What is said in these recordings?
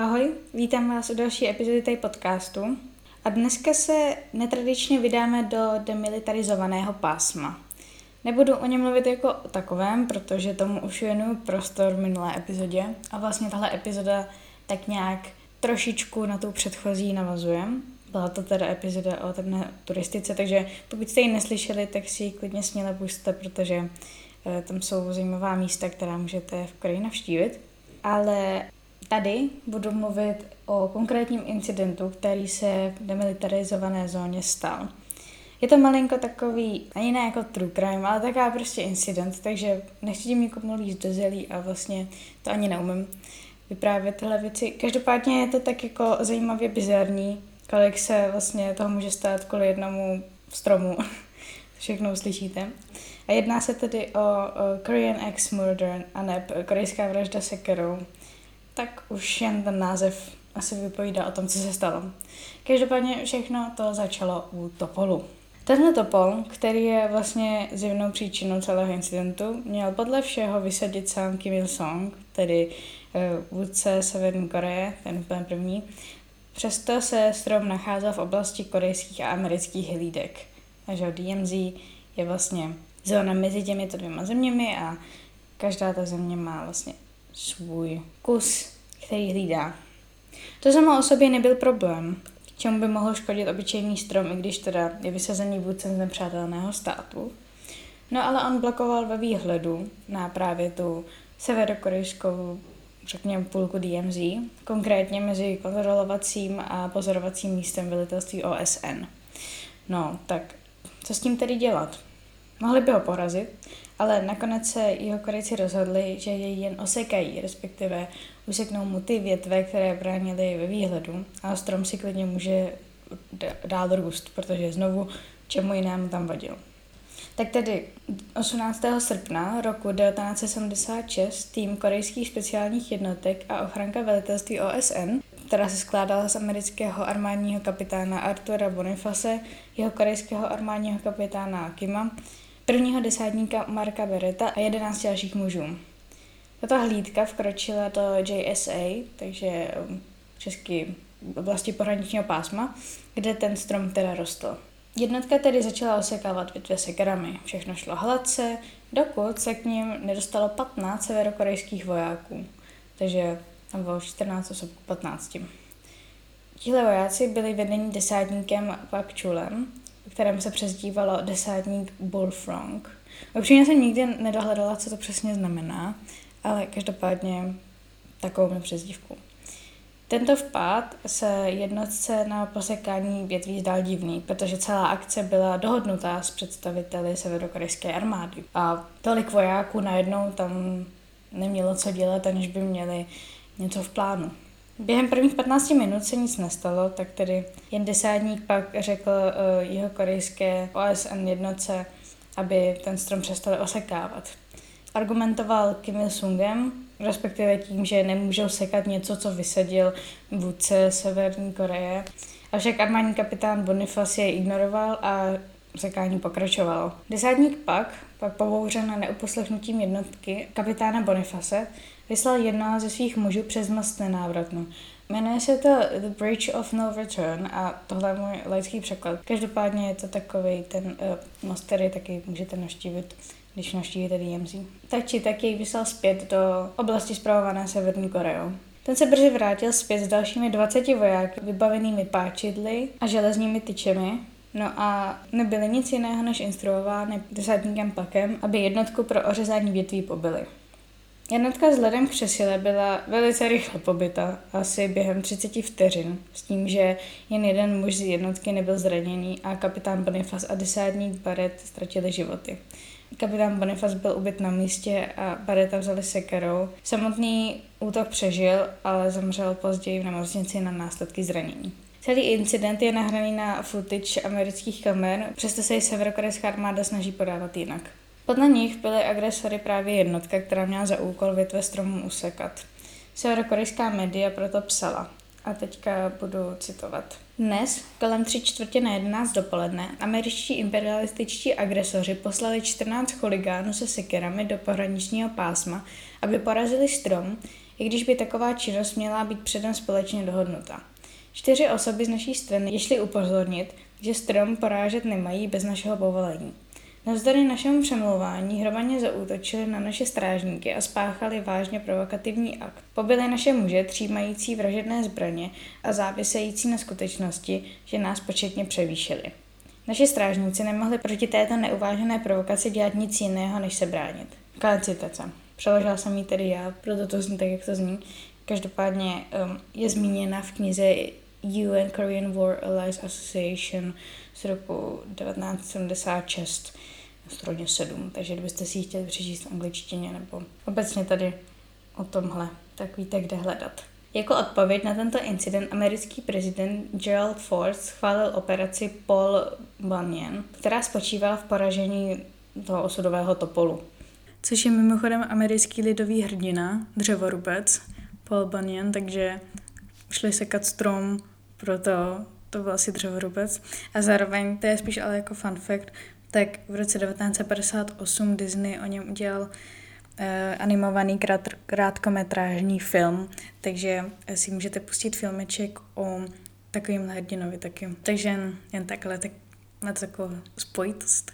Ahoj, vítám vás u další epizody tady podcastu. A dneska se netradičně vydáme do demilitarizovaného pásma. Nebudu o něm mluvit jako o takovém, protože tomu už věnuju prostor v minulé epizodě a vlastně tahle epizoda tak nějak trošičku na tu předchozí navazuje. Byla to teda epizoda o temné turistice, takže pokud jste ji neslyšeli, tak si ji klidně směle pusťte, protože eh, tam jsou zajímavá místa, která můžete v Koreji navštívit. Ale tady budu mluvit o konkrétním incidentu, který se v demilitarizované zóně stal. Je to malinko takový, ani ne jako true crime, ale taková prostě incident, takže nechci tím nikomu líst do zelí a vlastně to ani neumím vyprávět tyhle věci. Každopádně je to tak jako zajímavě bizarní, kolik se vlastně toho může stát kvůli jednomu stromu. Všechno uslyšíte. A jedná se tedy o, o Korean X Murder, a ne korejská vražda sekerou. Tak už jen ten název asi vypovídá o tom, co se stalo. Každopádně všechno to začalo u Topolu. Tenhle topol, který je vlastně zjevnou příčinou celého incidentu, měl podle všeho vysadit sám Kim Il-sung, tedy uh, vůdce Severní Koreje, ten úplně první. Přesto se strom nacházel v oblasti korejských a amerických hlídek. Takže DMZ je vlastně zóna mezi těmito dvěma zeměmi a každá ta země má vlastně svůj kus, který hlídá. To samo o sobě nebyl problém, čemu by mohl škodit obyčejný strom, i když teda je vysazený vůdcem z nepřátelného státu. No ale on blokoval ve výhledu na právě tu severokorejskou, řekněme, půlku DMZ, konkrétně mezi kontrolovacím a pozorovacím místem velitelství OSN. No, tak co s tím tedy dělat? Mohli by ho porazit, ale nakonec se jeho Korejci rozhodli, že jej jen osekají, respektive useknou mu ty větve, které bránily ve výhledu a strom si klidně může dál růst, protože znovu čemu jinému tam vadil. Tak tedy 18. srpna roku 1976 tým korejských speciálních jednotek a ochranka velitelství OSN, která se skládala z amerického armádního kapitána Artura Boniface, jeho korejského armádního kapitána Kima, prvního desátníka Marka Bereta a 11 dalších mužů. Tato hlídka vkročila do JSA, takže um, český oblasti pohraničního pásma, kde ten strom teda rostl. Jednotka tedy začala osekávat větve sekerami. Všechno šlo hladce, dokud se k ním nedostalo 15 severokorejských vojáků. Takže tam bylo 14 osob 15. Tihle vojáci byli vedení desátníkem Pak Chulem, kterém se přezdívalo desátník Bullfrog. Upřímně jsem nikdy nedohledala, co to přesně znamená, ale každopádně takovou mi přezdívku. Tento vpád se jednotce na posekání větví zdál divný, protože celá akce byla dohodnutá s představiteli severokorejské armády. A tolik vojáků najednou tam nemělo co dělat, aniž by měli něco v plánu. Během prvních 15 minut se nic nestalo, tak tedy jen desátník pak řekl uh, jeho korejské OSN jednotce, aby ten strom přestali osekávat. Argumentoval Kim Il-sungem, respektive tím, že nemůžou sekat něco, co vysadil vůdce Severní Koreje. Avšak armádní kapitán Boniface je ignoroval a sekání pokračovalo. Desátník pak, pak pobouřen na neuposlechnutím jednotky kapitána Boniface, vyslal jednoho ze svých mužů přes most nenávratnu. Jmenuje se to The Bridge of No Return a tohle je můj laický překlad. Každopádně je to takový ten uh, most, který taky můžete navštívit když navštívíte DMZ. Tak či tak jej vyslal zpět do oblasti zpravované Severní Koreou. Ten se brzy vrátil zpět s dalšími 20 vojáky vybavenými páčidly a železními tyčemi, No a nebyly nic jiného než instruovány desátníkem Pakem, aby jednotku pro ořezání větví pobyli. Jednotka vzhledem k přesile byla velice rychle pobyta, asi během 30 vteřin, s tím, že jen jeden muž z jednotky nebyl zraněný a kapitán Bonifaz a desátník Baret ztratili životy. Kapitán Bonifaz byl ubyt na místě a Bareta vzali sekerou. Samotný útok přežil, ale zemřel později v nemocnici na následky zranění. Celý incident je nahraný na footage amerických kamer, přesto se i severokorejská armáda snaží podávat jinak. Podle nich byly agresory právě jednotka, která měla za úkol větve stromů usekat. Severokorejská média proto psala a teďka budu citovat. Dnes, kolem tři čtvrtě na jedenáct dopoledne, američtí imperialističtí agresoři poslali 14 chuligánů se sekerami do pohraničního pásma, aby porazili strom, i když by taková činnost měla být předem společně dohodnuta. Čtyři osoby z naší strany šly upozornit, že strom porážet nemají bez našeho povolení. Navzdory našemu přemlouvání hrovaně zaútočili na naše strážníky a spáchali vážně provokativní akt. Pobili naše muže, třímající vražedné zbraně a závisející na skutečnosti, že nás početně převýšili. Naši strážníci nemohli proti této neuvážené provokaci dělat nic jiného, než se bránit. Konec citace. Přeložila jsem ji tedy já, proto to zní tak, jak to zní. Každopádně um, je zmíněna v knize UN Korean War Allies Association z roku 1976 stroně 7, takže kdybyste si ji chtěli přečíst v angličtině nebo obecně tady o tomhle, tak víte, kde hledat. Jako odpověď na tento incident americký prezident Gerald Ford schválil operaci Paul Bunyan, která spočívala v poražení toho osudového topolu. Což je mimochodem americký lidový hrdina, dřevorubec, Paul Bunyan, takže šli sekat strom, proto to byl asi dřevorubec. A zároveň, to je spíš ale jako fun fact, tak v roce 1958 Disney o něm udělal eh, animovaný krát, krátkometrážní film, takže si můžete pustit filmeček o takovým hrdinovi taky. Takže jen, jen takhle, tak na takovou spojitost.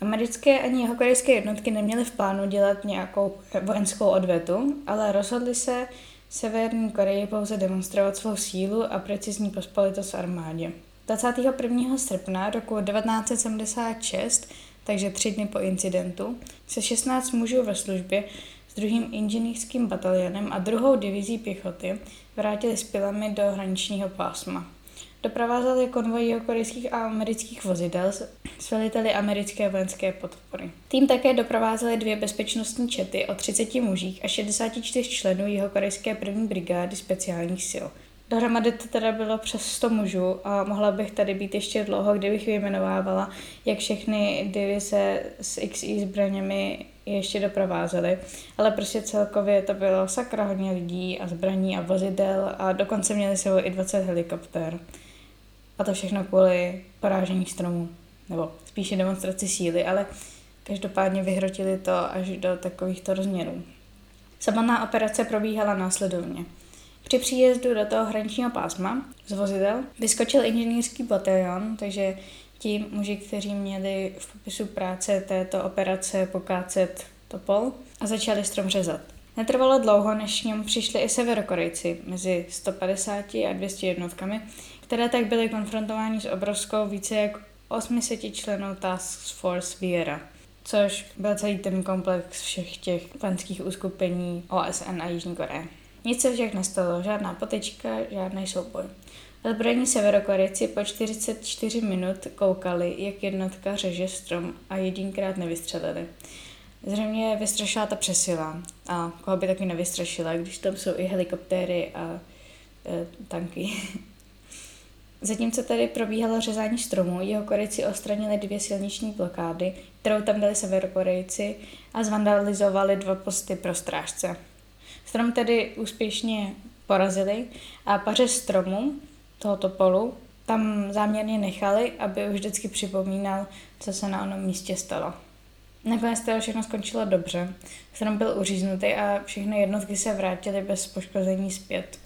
Americké ani jeho korejské jednotky neměly v plánu dělat nějakou vojenskou odvetu, ale rozhodli se Severní Koreji pouze demonstrovat svou sílu a precizní pospolitost armádě. 21. srpna roku 1976, takže tři dny po incidentu, se 16 mužů ve službě s druhým inženýrským batalionem a druhou divizí pěchoty vrátili s pilami do hraničního pásma. Doprovázeli konvoj korejských a amerických vozidel s veliteli americké vojenské podpory. Tým také doprovázely dvě bezpečnostní čety o 30 mužích a 64 členů jeho korejské první brigády speciálních sil. Dohromady to teda bylo přes 100 mužů a mohla bych tady být ještě dlouho, kdybych vyjmenovávala, jak všechny divize s XI zbraněmi ještě doprovázely. Ale prostě celkově to bylo sakra hodně lidí a zbraní a vozidel a dokonce měli sebou i 20 helikopter. A to všechno kvůli porážení stromů, nebo spíše demonstraci síly, ale každopádně vyhrotili to až do takovýchto rozměrů. Samotná operace probíhala následovně. Při příjezdu do toho hraničního pásma z vozidel vyskočil inženýrský batalion, takže ti muži, kteří měli v popisu práce této operace pokácet topol a začali strom řezat. Netrvalo dlouho, než k němu přišli i severokorejci mezi 150 a 200 jednotkami, které tak byly konfrontovány s obrovskou více jak 800 členů Task Force Viera, což byl celý ten komplex všech těch vojenských uskupení OSN a Jižní Koreje. Nic se však nestalo, žádná potečka, žádný souboj. Ozbrojení severokorejci po 44 minut koukali, jak jednotka řeže strom a jedinkrát nevystřelili. Zřejmě je vystrašila ta přesila. A koho by taky nevystrašila, když tam jsou i helikoptéry a e, tanky. Zatímco tady probíhalo řezání stromů, jeho Korejci odstranili dvě silniční blokády, kterou tam dali severokorejci a zvandalizovali dva posty pro strážce. Strom tedy úspěšně porazili a paře stromu tohoto polu tam záměrně nechali, aby už vždycky připomínal, co se na onom místě stalo. Nakonec to všechno skončilo dobře. Strom byl uříznutý a všechny jednotky se vrátily bez poškození zpět.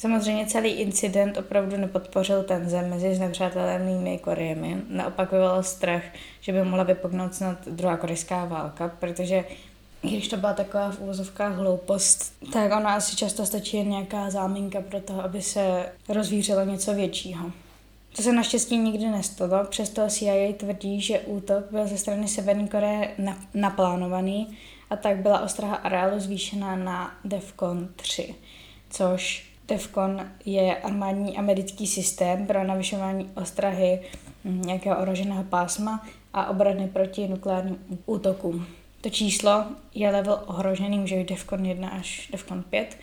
Samozřejmě celý incident opravdu nepodpořil tenze mezi znepřátelenými Korejemi. Naopak vyvolal strach, že by mohla vypuknout snad druhá korejská válka, protože když to byla taková v úvozovkách hloupost, tak ona asi často stačí jen nějaká záminka pro to, aby se rozvířilo něco většího. To se naštěstí nikdy nestalo, přesto CIA tvrdí, že útok byl ze strany Severní Koreje naplánovaný a tak byla ostraha areálu zvýšena na DEFCON 3, což DEFCON je armádní americký systém pro navyšování ostrahy nějakého ohroženého pásma a obrany proti nukleárním útokům. To číslo je level ohrožený, může být DEFCON 1 až DEFCON 5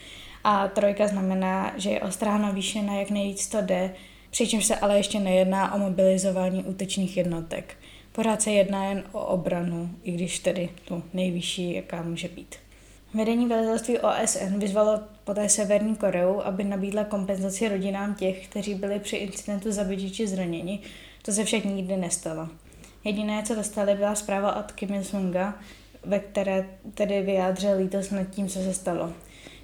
a trojka znamená, že je ostraha navýšena jak nejvíc to jde, přičemž se ale ještě nejedná o mobilizování útečných jednotek. Pořád se jedná jen o obranu, i když tedy tu nejvyšší, jaká může být. Vedení velitelství OSN vyzvalo poté Severní Koreu, aby nabídla kompenzaci rodinám těch, kteří byli při incidentu zabiti či zraněni. To se však nikdy nestalo. Jediné, co dostali, byla zpráva od Kim Il-sunga, ve které tedy vyjádřil lítost nad tím, co se stalo.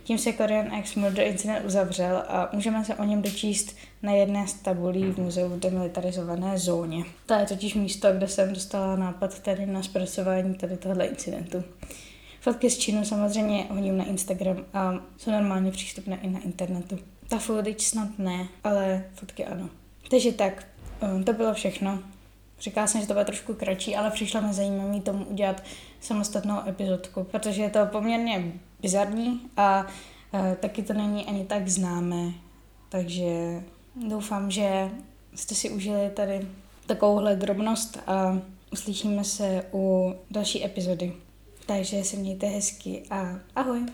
Tím se Korean X Murder Incident uzavřel a můžeme se o něm dočíst na jedné z tabulí v muzeu v demilitarizované zóně. To je totiž místo, kde jsem dostala nápad tady na zpracování tady tohle incidentu. Fotky z Čínu samozřejmě hodím na Instagram a jsou normálně přístupné i na internetu. Ta footage snad ne, ale fotky ano. Takže tak, um, to bylo všechno. Říkala jsem, že to bude trošku kratší, ale přišlo mi zajímavé tomu udělat samostatnou epizodku, protože je to poměrně bizarní a uh, taky to není ani tak známé. Takže doufám, že jste si užili tady takovouhle drobnost a uslyšíme se u další epizody. Takže se mějte hezky a ahoj.